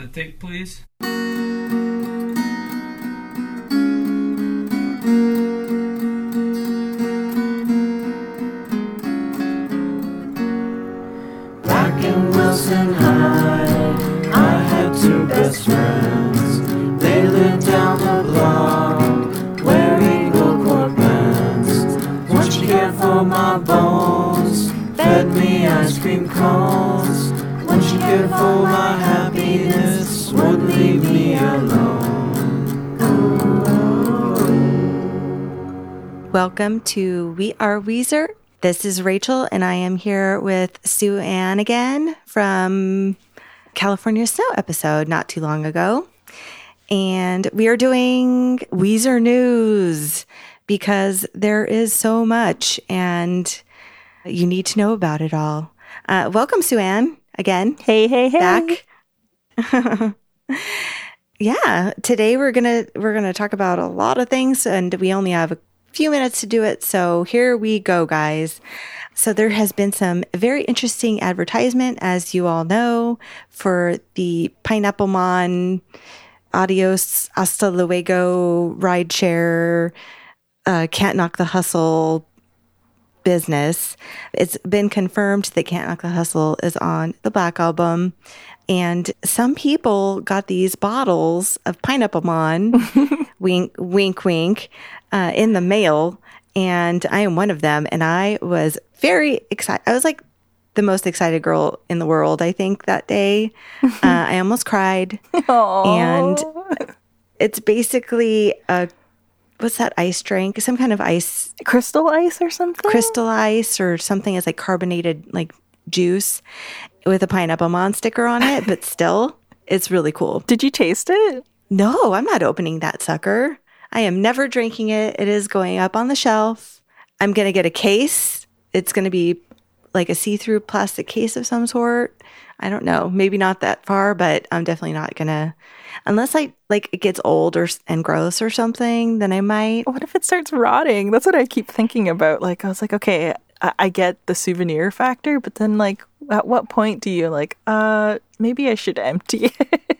The tape, please. Welcome to We Are Weezer. This is Rachel, and I am here with Sue Ann again from California Snow episode not too long ago. And we are doing Weezer news because there is so much and you need to know about it all. Uh, welcome, Sue Ann, again. Hey, hey, hey. Back. yeah, today we're gonna we're gonna talk about a lot of things, and we only have a few minutes to do it. So here we go, guys. So there has been some very interesting advertisement, as you all know, for the Pineapple Mon Adios Hasta Luego rideshare uh, Can't Knock the Hustle business. It's been confirmed that Can't Knock the Hustle is on the Black Album. And some people got these bottles of Pineapple Mon, wink, wink, wink, uh, in the mail. And I am one of them. And I was very excited. I was like the most excited girl in the world, I think, that day. Uh, I almost cried. And it's basically a, what's that ice drink? Some kind of ice crystal ice or something? crystal ice or something as like carbonated like juice with a pineapple mon sticker on it, but still, it's really cool. Did you taste it? No, I'm not opening that sucker. I am never drinking it. It is going up on the shelf. I'm going to get a case. It's going to be like a see through plastic case of some sort. I don't know. Maybe not that far, but I'm definitely not going to. Unless I like it gets old or and gross or something, then I might. What if it starts rotting? That's what I keep thinking about. Like, I was like, okay, I, I get the souvenir factor, but then, like, at what point do you, like, uh, maybe I should empty it?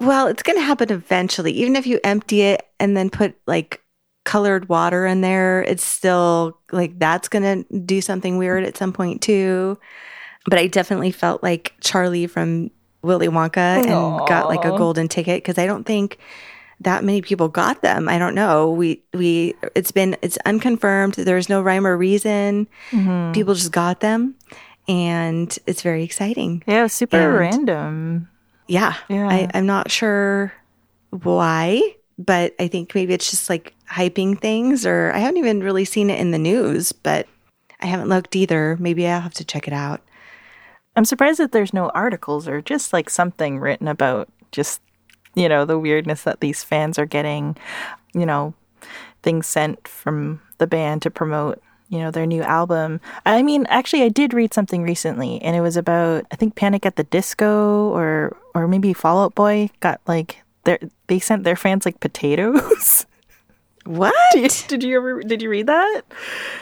Well, it's going to happen eventually. Even if you empty it and then put like colored water in there, it's still like that's going to do something weird at some point too. But I definitely felt like Charlie from Willy Wonka and got like a golden ticket because I don't think that many people got them. I don't know. We we it's been it's unconfirmed. There's no rhyme or reason. Mm-hmm. People just got them, and it's very exciting. yeah, super And- random. Yeah. Yeah. I, I'm not sure why, but I think maybe it's just like hyping things, or I haven't even really seen it in the news, but I haven't looked either. Maybe I'll have to check it out. I'm surprised that there's no articles or just like something written about just, you know, the weirdness that these fans are getting, you know, things sent from the band to promote, you know, their new album. I mean, actually I did read something recently and it was about I think Panic at the Disco or or maybe Fallout Boy got like their they sent their fans like potatoes. What? did you ever did you read that?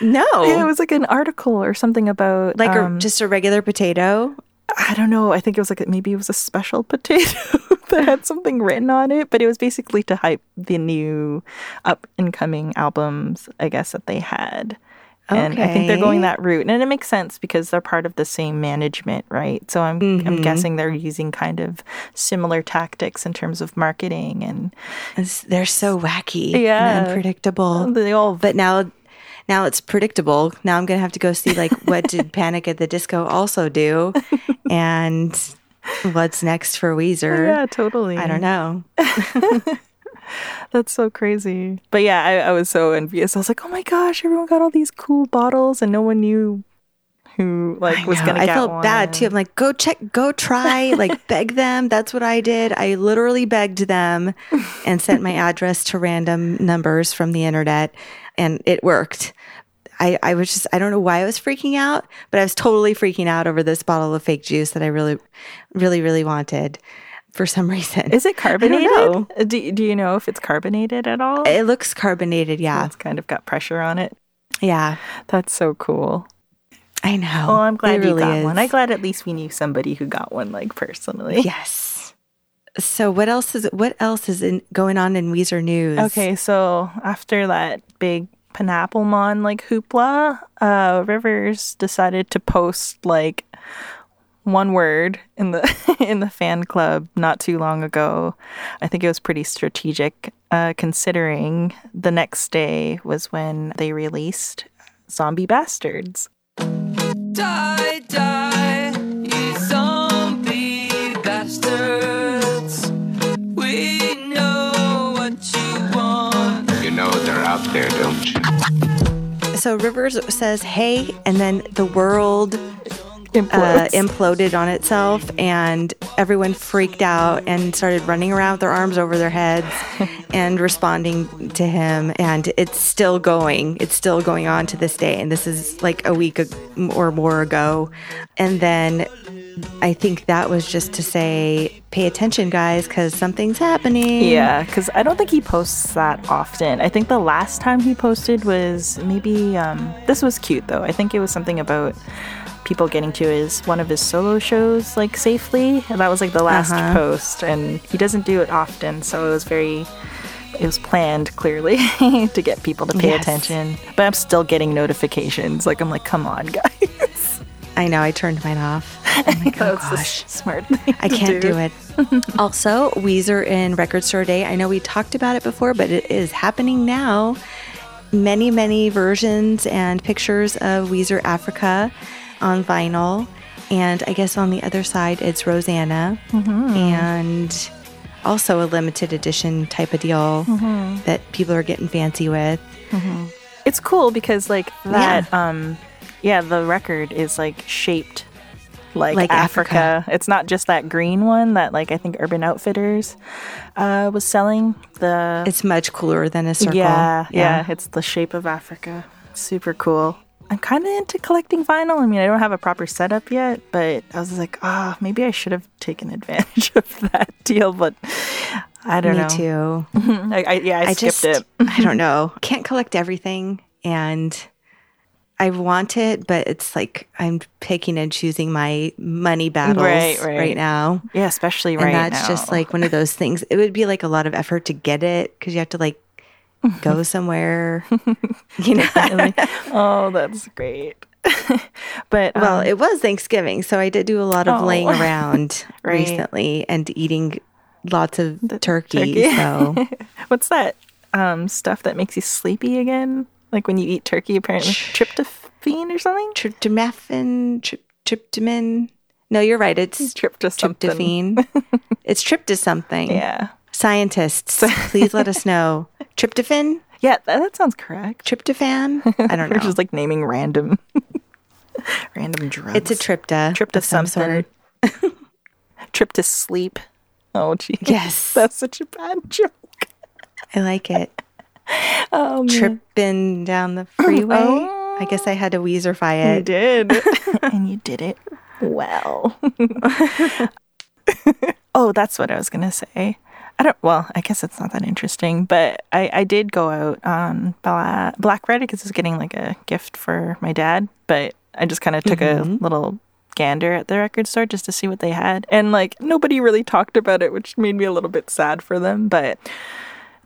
no. Yeah, it was like an article or something about like um, a, just a regular potato. I don't know. I think it was like maybe it was a special potato that had something written on it, but it was basically to hype the new up and coming albums, I guess that they had. And I think they're going that route, and it makes sense because they're part of the same management, right? So I'm Mm-hmm. I'm guessing they're using kind of similar tactics in terms of marketing and It's- they're so wacky Yeah. and unpredictable. they all But now, now it's predictable. Now I'm gonna have to go see like what did Panic at the Disco also do, and what's next for Weezer. yeah, totally. I don't know. That's so crazy. But yeah, I, I was so envious. I was like, oh my gosh, everyone got all these cool bottles, and no one knew who like was gonna I get felt one. bad too. I'm like, go check, go try, like beg them. That's what I did. I literally begged them and sent my address to random numbers from the internet, and it worked. I, I was just, I don't know why I was freaking out, but I was totally freaking out over this bottle of fake juice that I really, really, really wanted for some reason. Is it carbonated? Do, do you know if it's carbonated at all? it looks carbonated. Yeah. It's kind of got pressure on it. Yeah. That's so cool. I know. Well, I'm glad It you really got is. one. I'm glad at least we knew somebody who got one, like personally. Yes. So what else is what else is in, going on in Weezer news? Okay, so after that big Panapelmon like hoopla, uh, Rivers decided to post like one word in the in the fan club not too long ago. I think it was pretty strategic, uh, considering the next day was when they released Zombie Bastards. Die, die, you zombie bastards. We know what you want. You know they're out there, don't you? So Rivers says, "Hey," and then the world uh, imploded on itself, and everyone freaked out and started running around with their arms over their heads and responding to him. And it's still going. It's still going on to this day. And this is like a week or more ago. And then I think that was just to say, pay attention, guys, because something's happening. Yeah, because I don't think he posts that often. I think the last time he posted was maybe um, this was cute though. I think it was something about people getting to is one of his solo shows like safely, and that was like the last Uh-huh. post. And he doesn't do it often, so it was very. It was planned clearly to get people to pay Yes. attention, but I'm still getting notifications. Like I'm like, come on, guys. I know. I turned mine off. I'm like, oh gosh. smart. I can't do it. also, Weezer in Record Store Day. I know we talked about it before, but it is happening now. Many, many versions and pictures of Weezer Africa on vinyl. And I guess on the other side, it's Rosanna. And also a limited edition type of deal that people are getting fancy with. It's cool because like that um yeah, the record is like shaped like, Like Africa. Africa. It's not just that green one that like I think Urban Outfitters uh was selling. The It's much cooler than a circle. yeah, yeah, it's the shape of Africa. Super cool. I'm kind of into collecting vinyl. I mean, I don't have a proper setup yet, but I was like, ah, maybe I should have taken advantage of that deal, but I don't Me know. too. I, I, yeah, I, I skipped just, it. I don't know. Can't collect everything, and I want it, but it's like I'm picking and choosing my money battles Right, right. now, Yeah, especially and right that's now. just like one of those things. It would be like a lot of effort to get it because you have to like go somewhere, you know. Oh, that's great. but Well, um, it was Thanksgiving, so I did do a lot of Oh. laying around Right. recently and eating lots of turkey. turkey. So what's that um, stuff that makes you sleepy again? Like when you eat turkey, apparently tryptophan or something. tryptophan, tryp- tryptamin. No, you're right. It's Trypto tryptophan. it's tryp to something. Yeah, Scientists, please let us know. Tryptophan? yeah, that, that sounds correct. Tryptophan? I don't We're know. just like naming random, random drugs. it's a trypta. trip to some something. sort. trip to sleep. Oh, gee. Yes. that's such a bad joke. I like it. Man. Um, Tripping down the freeway. Oh. I guess I had to Weezerfy You it. I did. and you did it well. oh, that's what I was going to say. I don't, well, I guess it's not that interesting, but I, I did go out on Bla- Black Friday because I was getting like a gift for my dad, but I just kind of took a mm-hmm. little gander at the record store just to see what they had. And like nobody really talked about it, which made me a little bit sad for them, but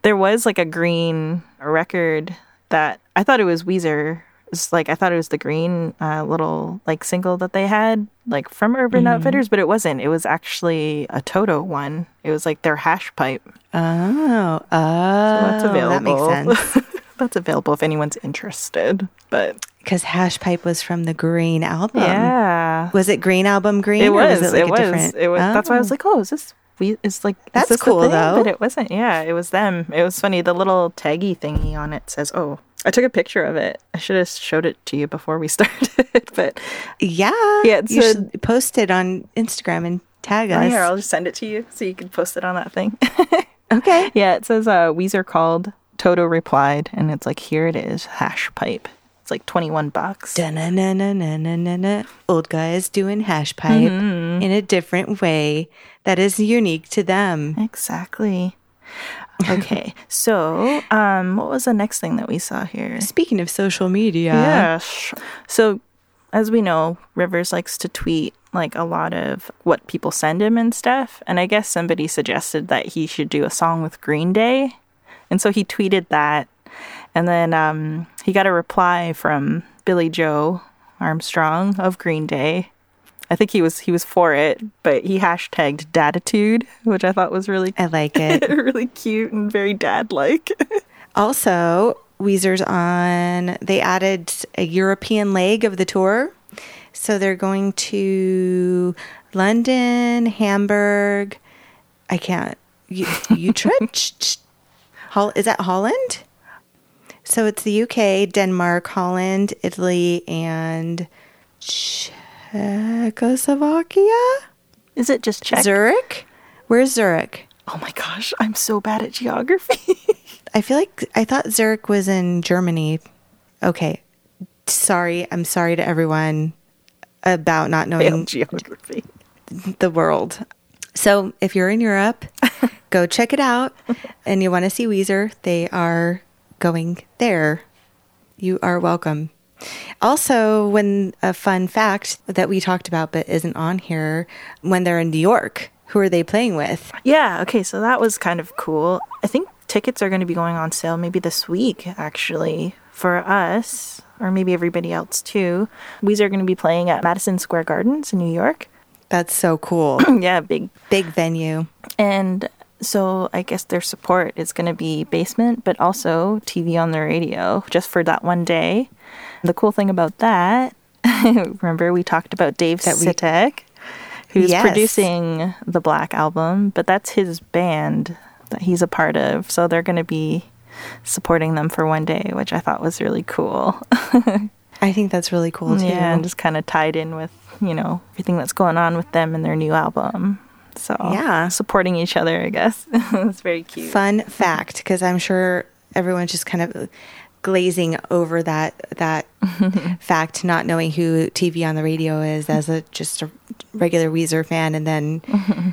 there was like a green record that I thought it was Weezer. It's like I thought it was the green uh, little like single that they had like from Urban Outfitters, but it wasn't. It was actually a Toto one. It was like their hash pipe. Oh, oh, That's available. That makes sense. That's available if anyone's interested. But Because Hash Pipe was from the Green album. yeah, Was it Green Album Green? it was. was it, like it was. different? It was. That's why I was Oh. like, oh, is this? We it's like That's cool, though. But it wasn't. Yeah, it was them. It was funny. The little taggy thingy on it says, "Oh." I took a picture of it. I should have showed it to you before we started, but Yeah. Yeah, it you should post it on Instagram and tag Oh, us. here, I'll just send it to you so you can post it on that thing. okay. yeah, it says uh, Weezer called, Toto replied, and it's like, here it is, hash pipe. It's like 21 bucks. Da-na-na-na-na-na-na. Old guys doing hash pipe Mm-hmm. in a different way that is unique to them. Exactly. Okay, so um, what was the next thing that we saw here? Speaking of social media, Yes. So as we know, Rivers likes to tweet like a lot of what people send him and stuff. And I guess somebody suggested that he should do a song with Green Day. And so he tweeted that. And then um, he got a reply from Billie Joe Armstrong of Green Day. I think he was he was for it, but he hashtagged datitude, which I thought was really I like it. really cute and very dad like. Also, Weezer's on, they added a European leg of the tour. So they're going to London, Hamburg. I can't. Utrecht? Hol- is that Holland? So it's the UK, Denmark, Holland, Italy, and Czechoslovakia? Is it just Czech? Zurich? Where's Zurich? oh my gosh, I'm so bad at geography. I feel like I thought Zurich was in Germany. Okay. Sorry. I'm sorry to everyone about not knowing Failed geography. the world. So if you're in Europe, go check it out and you want to see Weezer, they are going there. You are welcome. Also, when a fun fact that we talked about but isn't on here, when they're in New York, who are they playing with? Yeah, okay, so that was kind of cool. I think tickets are going to be going on sale maybe this week, actually, for us, or maybe everybody else too. Weezer are going to be playing at Madison Square Gardens in New York. That's so cool. yeah, big. Big venue. And so I guess their support is going to be basement, but also TV on the radio just for that one day. The cool thing about that, remember we talked about Dave That Sitek, who's Yes. producing the Black album, but that's his band that he's a part of. So they're going to be supporting them for one day, which I thought was really cool. I think that's really cool too. yeah, and just kind of tied in with, you know, everything that's going on with them and their new album. So Yeah. supporting each other, I guess. it's very cute. Fun fact, because I'm sure everyone's just kind of glazing over that that fact, not knowing who TV on the radio is as a just a regular Weezer fan, and then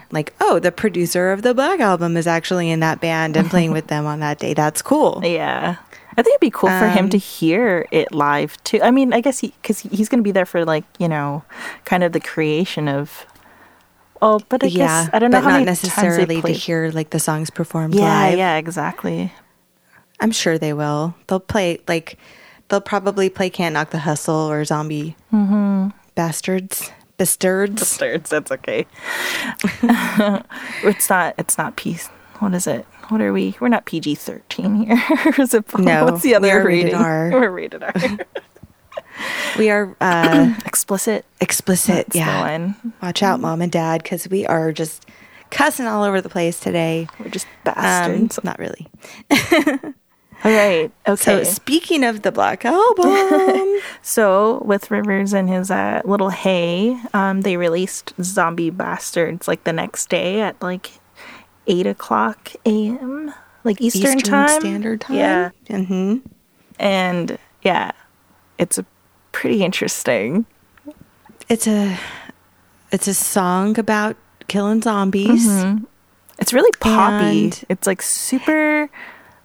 like, oh, the producer of the Black album is actually in that band and playing with them on that day. That's cool. Yeah. I think it'd be cool for him Um, to hear it live too. I mean, I guess he because he's going to be there for like you know, kind of the creation of. Oh, but I yeah, guess I don't know how not many times they necessarily to hear like the songs performed Yeah, live. yeah, exactly. I'm sure they will. They'll play like they'll probably play "Can't Knock the Hustle" or "Zombie Bastards." Bastards. Bastards, that's okay. it's not. It's not P. What is it? What are we? We're not PG thirteen here. Or is it? No, What's the we other are rated? R. We're rated R. We are uh, Explicit. explicit. That's the yeah. one. Watch out, mom and dad, because we are just cussing all over the place today. We're just Um, bastards. not really. All right. Okay. So speaking of the Black Album, So with Rivers and his uh, little hay, um, they released Zombie Bastards like the next day at like eight o'clock a.m. like Eastern, Eastern time, Standard Time. Yeah, hmm and yeah, it's a pretty interesting. It's a it's a song about killing zombies. It's really poppy. And- it's like super.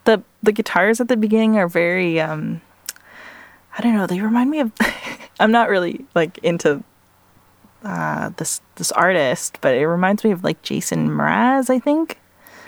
The The guitars at the beginning are very. um I don't know. They remind me of. I'm not really like into uh, this this artist, but it reminds me of like Jason Mraz. I think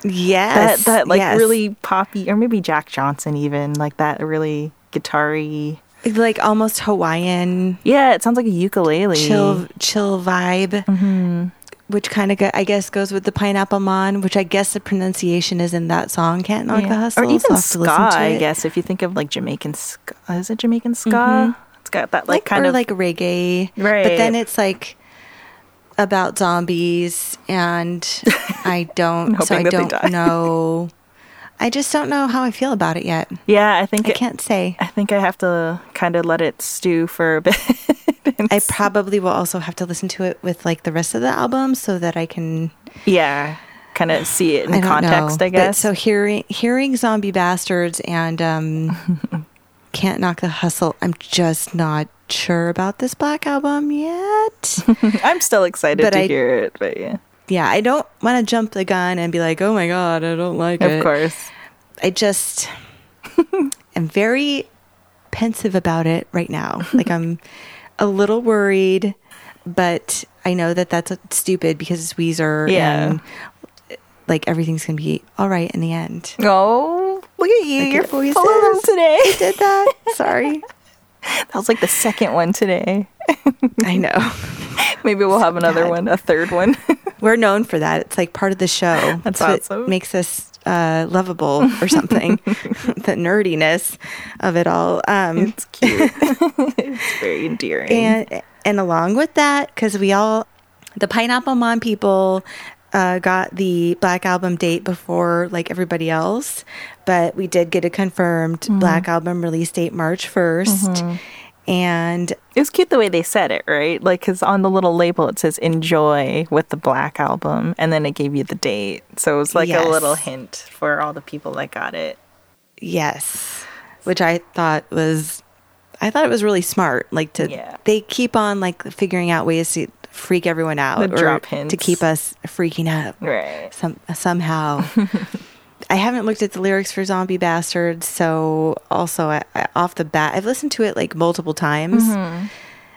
that Yes, that like yes. really poppy, or maybe Jack Johnson even like that really guitar-y. like almost Hawaiian Yeah, it sounds like a ukulele. chill chill vibe. Mm-hmm. Which kind of, I guess, goes with the Pineapple Man, which I guess the pronunciation is in that song. Can't knock Yeah. the hustle. or even so I'll have to ska. I guess if you think of like Jamaican ska, is it Jamaican ska? Mm-hmm. It's got that like, kind or of like reggae, Right. But then it's like about zombies, and I don't. so I hoping that they don't know. I just don't know how I feel about it yet. yeah. I think I it- can't say. I think I have to kind of let it stew for a bit. I probably will also have to listen to it with like the rest of the album so that I can yeah, kind of see it in I context. know. I guess. But so hearing hearing Zombie Bastards and um, Can't Knock the Hustle, I'm just not sure about this Black album yet. I'm still excited But to I- hear it. But yeah, yeah, I don't want to jump the gun and be like, oh my god, I don't like it. of course. I just am very pensive about it right now. like I'm a little worried, but I know that that's stupid because it's Weezer Yeah. and like everything's gonna be all right in the end. Oh, look at you! Look You're full of them today. Did that? Sorry. That was like the second one today. I know. Maybe we'll have another bad. one, a third one. We're known for that. It's like part of the show. That's what awesome. makes us uh, lovable or something. the nerdiness of it all. Um, it's cute. it's very endearing. and and along with that, because we all, the Pineapple Mom people, uh, got the Black Album date before like everybody else, but we did get a confirmed Mm-hmm. Black Album release date March 1st and It was cute the way they said it, right? Like, because on the little label it says "Enjoy" with the Black Album, and then it gave you the date. So it was like Yes. a little hint for all the people that got it. Yes, which I thought was, I thought it was really smart. Like to, Yeah. they keep on like figuring out ways to freak everyone out The or drop hints. to keep us freaking out Right. some somehow. I haven't looked at the lyrics for Zombie Bastards, so also I, I, off the bat, I've listened to it like multiple times.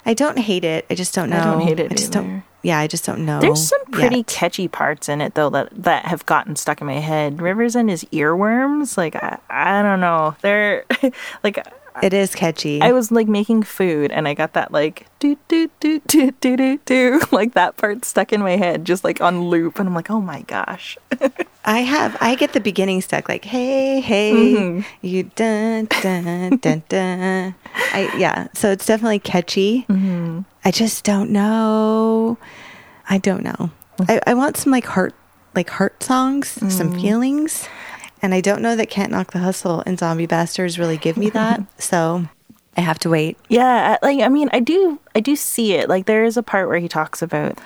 I don't hate it. I just don't know. Mm-hmm. I don't hate it I just either. don't. Yeah, I just don't know. There's some pretty yet. catchy parts in it though that that have gotten stuck in my head. Rivers and his earworms, like I, I don't know, they're like It is catchy. I was like making food and I got that like do do do do do do do like that part stuck in my head just like on loop and I'm like oh my gosh I have I get the beginning stuck like hey hey Mm-hmm. you dun dun dun dun. I yeah, so it's definitely catchy. Mm-hmm. I just don't know. I don't know. I, I want some like heart like heart songs, some Mm. feelings, and I don't know that Can't Knock the Hustle and Zombie Bastards really give me that. so I have to wait. yeah I- like I mean I do I do see it like there is a part where he talks about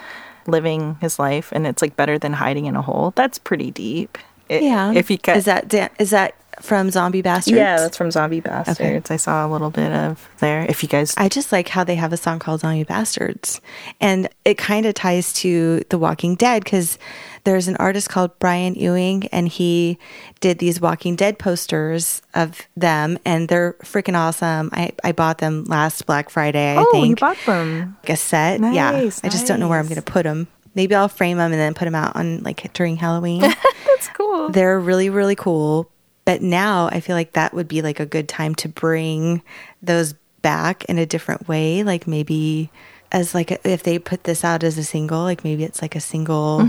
living his life and it's like better than hiding in a hole that's pretty deep It- Yeah. if he cut is that is that from Zombie Bastards? yeah that's from Zombie Bastards I saw a little bit of there if you guys I just like how they have a song called Zombie Bastards. And it kind of ties to The Walking Dead because there's an artist called Brian Ewing and he did these Walking Dead posters of them and they're freaking awesome. I, I bought them last Black Friday, I oh think. you bought them like a set. yeah. Nice, I just don't know where I'm going to put them. Maybe I'll frame them and then put them out on like during Halloween. that's cool They're really, really cool. But now I feel like that would be like a good time to bring those back in a different way. Like maybe as like a, if they put this out as a single, like maybe it's like a single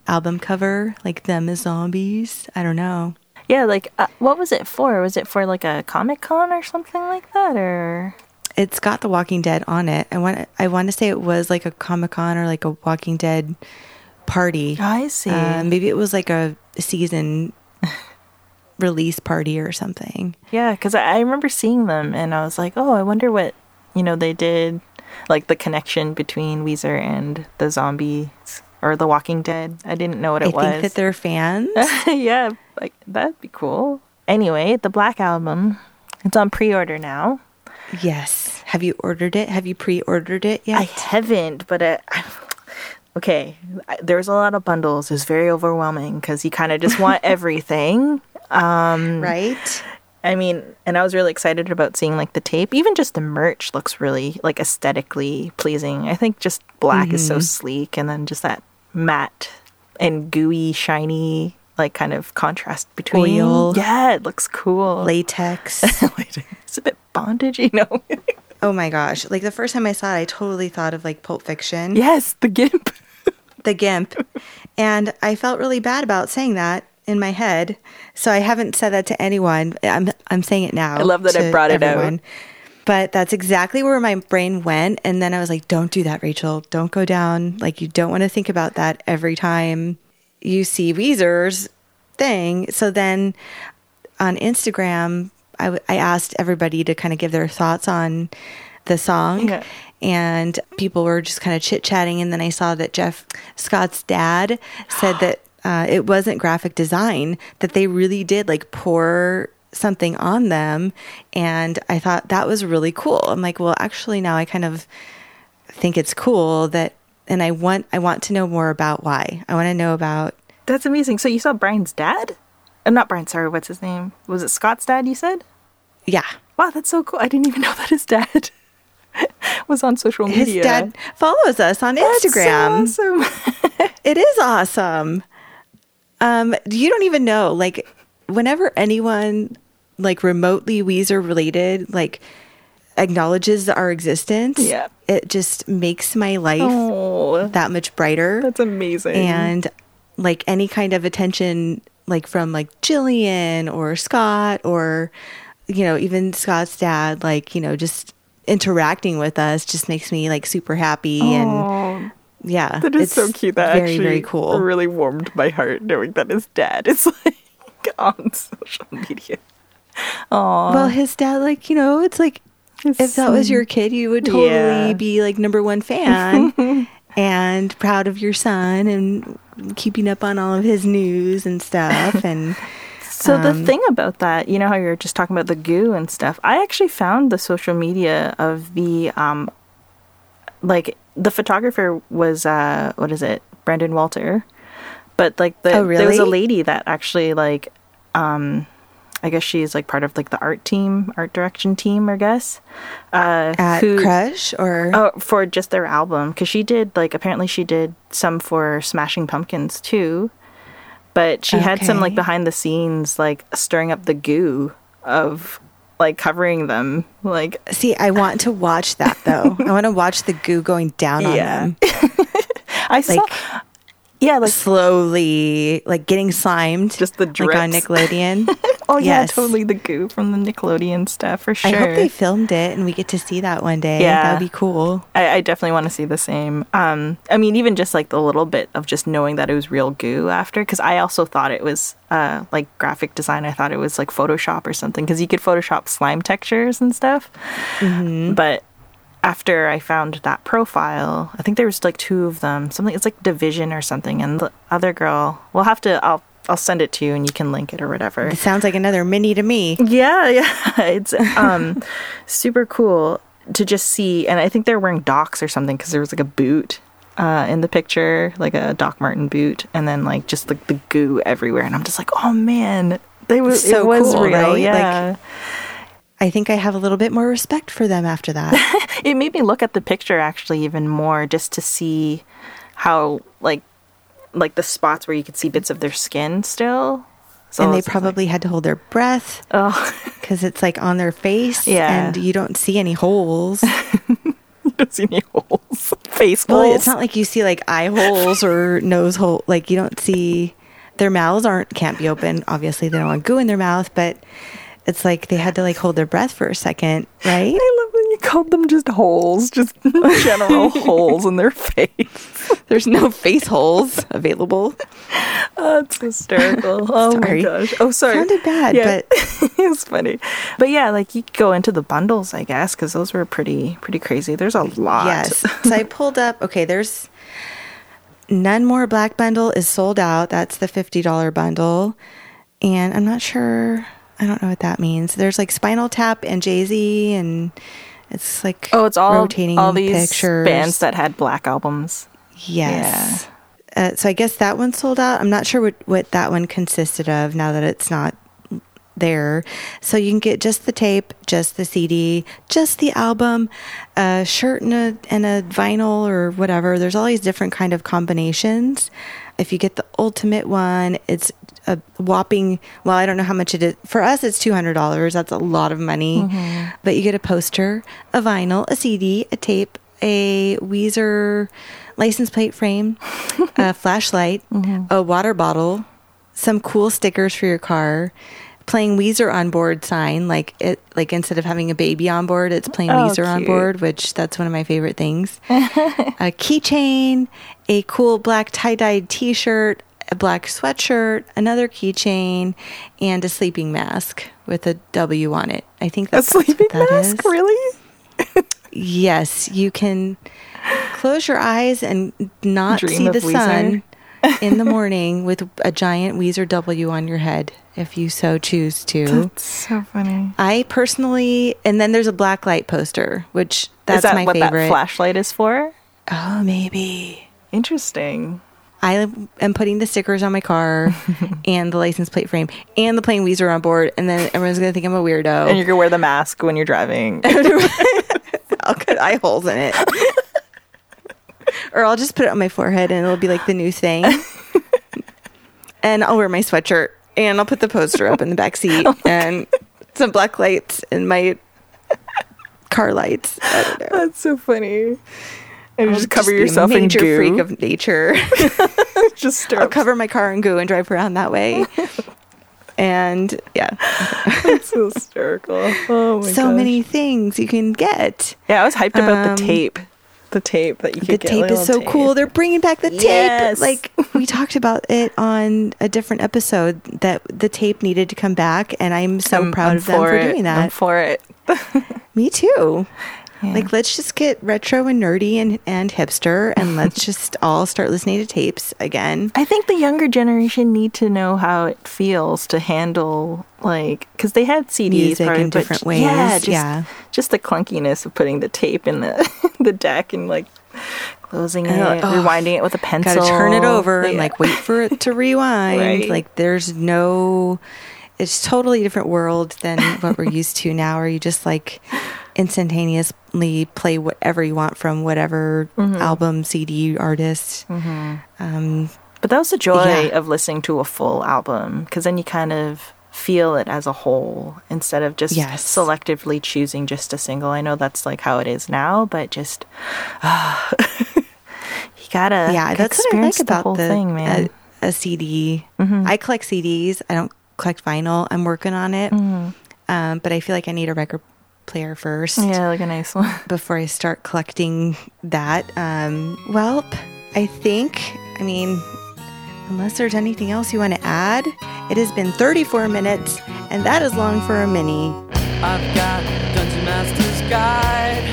album cover, like them as zombies. I don't know. Yeah, like uh, what was it for? Was it for like a Comic Con or something like that, or It's got The Walking Dead on it. I want I want to say it was like a Comic Con or like a Walking Dead party. I see. Uh, maybe it was like a season release party or something. yeah, because I, I remember seeing them and I was like, oh, I wonder what you know they did, like the connection between Weezer and the zombies or the Walking Dead. I didn't know what it I was. think that they're fans. yeah, like that'd be cool. Anyway, the Black Album, it's on pre-order now. yes. Have you ordered it? Have you pre-ordered it yet? I haven't, but uh, okay. There's a lot of bundles. It's very overwhelming because you kind of just want everything. Um, right? I mean, and I was really excited about seeing like the tape. Even just the merch looks really like aesthetically pleasing. I think just black is so mm-hmm. sleek, and then just that matte and gooey, shiny, like kind of contrast between. Oil. Yeah, it looks cool. Latex. it's a bit bondage, you know. oh my gosh. Like the first time I saw it, I totally thought of like Pulp Fiction. yes, the gimp. the gimp. and I felt really bad about saying that in my head. So I haven't said that to anyone. I'm I'm saying it now. I love that I brought it out. But that's exactly where my brain went. And then I was like, don't do that, Rachel. Don't go down. Like, you don't want to think about that every time you see Weezer's thing. So then on Instagram, I, w- I asked everybody to kind of give their thoughts on the song. Yeah. And people were just kind of chit chatting. And then I saw that Jeff Scott's dad said that uh, it wasn't graphic design, that they really did like pour something on them. And I thought that was really cool. I'm like, well, actually, now I kind of think it's cool that. And I want I want to know more about why. I want to know about That's amazing. So you saw Brian's dad? Uh, not Brian, sorry, what's his name? Was it Scott's dad, you said? yeah. Wow, that's so cool. I didn't even know that his dad. was on social media. His dad follows us on That's so Instagram. awesome. It is awesome. Um, you don't even know. Like, whenever anyone like remotely Weezer related, like acknowledges our existence, Yeah. it just makes my life that much brighter. that's amazing. and like any kind of attention like from like Jillian or Scott or you know even Scott's dad like you know just interacting with us just makes me like super happy and oh, yeah that is so cute. That very actually very cool really warmed my heart knowing that his dad is like on social media. Oh, well his dad like you know it's like if that was your kid you would totally Yeah. be like number one fan and proud of your son and keeping up on all of his news and stuff and So the Um, thing about that, you know how you're just talking about the goo and stuff. I actually found the social media of the um like the photographer was uh what is it? Brandon Walter. But like the Oh, there was a lady that actually like um I guess she's like part of like the art team, art direction team, I guess. Uh at who- Crush or Oh, for just their album because she did like apparently she did some for Smashing Pumpkins too, but she had some like behind the scenes like stirring up the goo of like covering them like See, I want to watch that though. I want to watch the goo going down on Yeah. them I saw Like- yeah like slowly, like getting slimed, Just the like on. Nickelodeon. oh yeah yes. totally the goo from the Nickelodeon stuff for sure. I hope they filmed it and we get to see that one day. Yeah. that would be cool. I, I definitely want to see the same. Um, I mean, even just like the little bit of just knowing that it was real goo after, because I also thought it was uh, like graphic design. I thought it was like Photoshop or something, because you could Photoshop slime textures and stuff. But after I found that profile, I think there was like two of them. Something it's like Division or something, and the other girl. We'll have to. I'll I'll send it to you, and you can link it or whatever. It sounds like another mini to me. Yeah, yeah. It's um super cool to just see and I think they're wearing Docs or something cuz there was like a boot uh in the picture, like a Doc Martin boot and then like just like the goo everywhere and I'm just like, "Oh man, they was So it was cool, real." right? Like- Yeah. I think I have a little bit more respect for them after that. it made me look at the picture actually even more just to see how like like the spots where you could see bits of their skin still. So and they it's like, probably had to hold their breath oh, because it's like on their face Yeah. and you don't see any holes. you don't see any holes. Face Well, holes. it's not like you see like eye holes or nose hole. Like you don't see their mouths aren't can't be open. Obviously, they don't want goo in their mouth, but it's like they had to like hold their breath for a second, right? I love when you called them just holes, just general holes in their face. There's no face holes available. Oh, it's hysterical. Oh my gosh. Oh, sorry. Sounded bad, Yeah. but it's funny. But yeah, like you could go into the bundles, I guess, because those were pretty pretty crazy. There's a lot. yes. So I pulled up. Okay, there's none more black bundle is sold out. That's the fifty dollar bundle, and I'm not sure. I don't know what that means. There's like Spinal Tap and Jay Z, and it's like Oh, it's all rotating all these pictures. bands that had black albums. Yes. Uh, so I guess that one sold out. I'm not sure what, what that one consisted of now that it's not there. So you can get just the tape, just the CD, just the album, a shirt and a, and a vinyl or whatever. There's all these different kind of combinations. If you get the ultimate one, it's a whopping, well, I don't know how much it is. For us, it's $200. That's a lot of money. Mm-hmm. But you get a poster, a vinyl, a CD, a tape, a Weezer license plate frame, a flashlight, mm-hmm. a water bottle, some cool stickers for your car, playing Weezer on board sign, like it like instead of having a baby on board, it's playing Oh, Weezer on board, which that's one of my favorite things. a keychain, a cool black tie-dyed t-shirt, a black sweatshirt, another keychain, and a sleeping mask with a W on it. I think that's A that's sleeping mask, is. really? Yes, you can close your eyes and not Dream see the Weezer. sun in the morning with a giant Weezer W on your head if you so choose to. That's so funny. I personally, and then there's a black light poster, which that's is that my what favorite. that flashlight is for? oh, maybe. Interesting. I am putting the stickers on my car and the license plate frame and the plain Weezer on board, and then everyone's gonna think I'm a weirdo. And you're gonna wear the mask when you're driving. I'll cut eye holes in it. or I'll just put it on my forehead and it'll be like the new thing. and I'll wear my sweatshirt and I'll put the poster up in the back seat oh and some black lights and my car lights. I don't know. That's so funny. And just cover a yourself in goo. freak of nature. just stir I'll cover my car in goo and drive around that way. and yeah, It's so hysterical. Oh my God. so gosh. many things you can get. Yeah, I was hyped about Um, the tape. The tape that you could the get. tape is so tape. cool. They're bringing back the tape. Yes. Like we talked about it on a different episode that the tape needed to come back, and I'm so I'm- proud I'm of them for it. doing I'm that. for it. Me too. Yeah. Like let's just get retro and nerdy and, and hipster, and let's just all start listening to tapes again. I think the younger generation need to know how it feels to handle like because they had CDs Music probably, in different j- ways, Yeah, just, yeah. just the clunkiness of putting the tape in the the deck and like closing it, uh, And, like, oh, rewinding it with a pencil. Got to turn it over and like wait for it to rewind. Right. Like there's no, it's totally different world than what we're used to now. Where you just like instantaneously play whatever you want from whatever Mm-hmm. album, CD, artist. Um, But that was the joy Yeah. of listening to a full album because then you kind of feel it as a whole instead of just Yes. selectively choosing just a single. I know that's like how it is now, but just you gotta yeah, that's what I like about the whole the thing, man. Mm-hmm. A, a CD. I collect CDs. I don't collect vinyl. I'm working on it. Um, but I feel like I need a record player first. Yeah, like a nice one. before I start collecting that. Um, well, I think, I mean, unless there's anything else you want to add, it has been 34 minutes, and that is long for a mini. I've got Dungeon Master's Guide.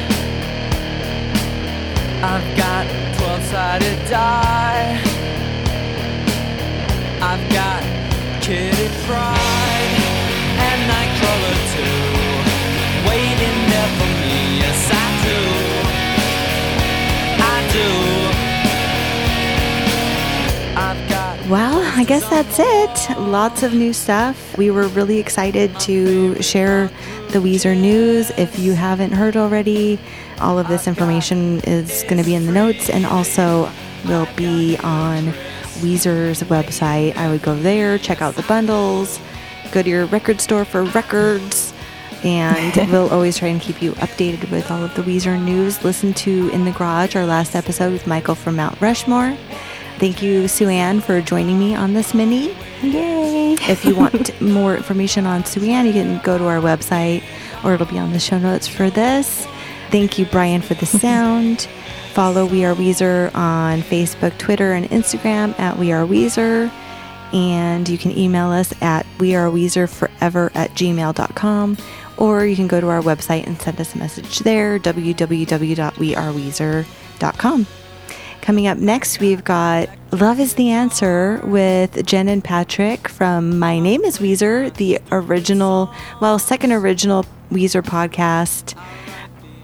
I've got 12 sided die. I've got Kitty Pryde I guess that's it. Lots of new stuff. We were really excited to share the Weezer news. If you haven't heard already, all of this information is going to be in the notes and also will be on Weezer's website. I would go there, check out the bundles, go to your record store for records, and we'll always try and keep you updated with all of the Weezer news. Listen to In the Garage, our last episode with Michael from Mount Rushmore. Thank you, Sue Ann, for joining me on this mini. Yay! If you want more information on Sue Ann, you can go to our website or it'll be on the show notes for this. Thank you, Brian, for the sound. Follow We Are Weezer on Facebook, Twitter, and Instagram at We Are Weezer. And you can email us at weareweezerforever at gmail.com or you can go to our website and send us a message there, www.weareweezer.com. Coming up next, we've got Love is the Answer with Jen and Patrick from My Name is Weezer, the original, well, second original Weezer podcast.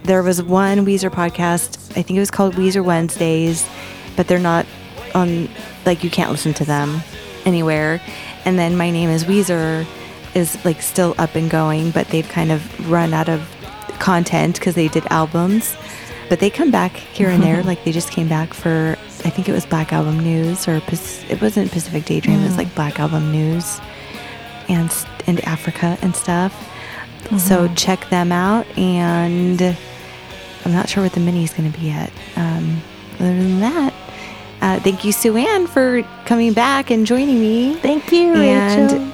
There was one Weezer podcast, I think it was called Weezer Wednesdays, but they're not on, like, you can't listen to them anywhere. And then My Name is Weezer is, like, still up and going, but they've kind of run out of content because they did albums but they come back here and there. like they just came back for, I think it was Black Album News or it wasn't Pacific Daydream. It was like Black Album News and and Africa and stuff. So check them out. And I'm not sure what the mini is going to be yet. Um, other than that, uh, thank you, Sue Ann, for coming back and joining me. Thank you, And- Rachel.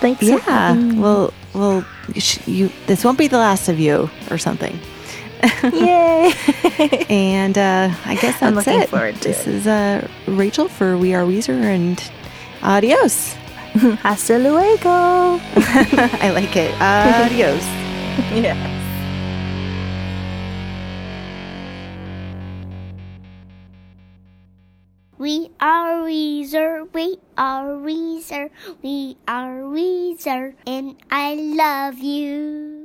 Thanks. Yeah, well, well, sh- you this won't be the last of you or something. Yay! And uh, I guess that's I'm looking it. forward to this it. is uh, Rachel for We Are Weezer and adios. Hasta luego. I like it. Adios. yeah. We are Weezer, we are Weezer, we are Weezer, and I love you.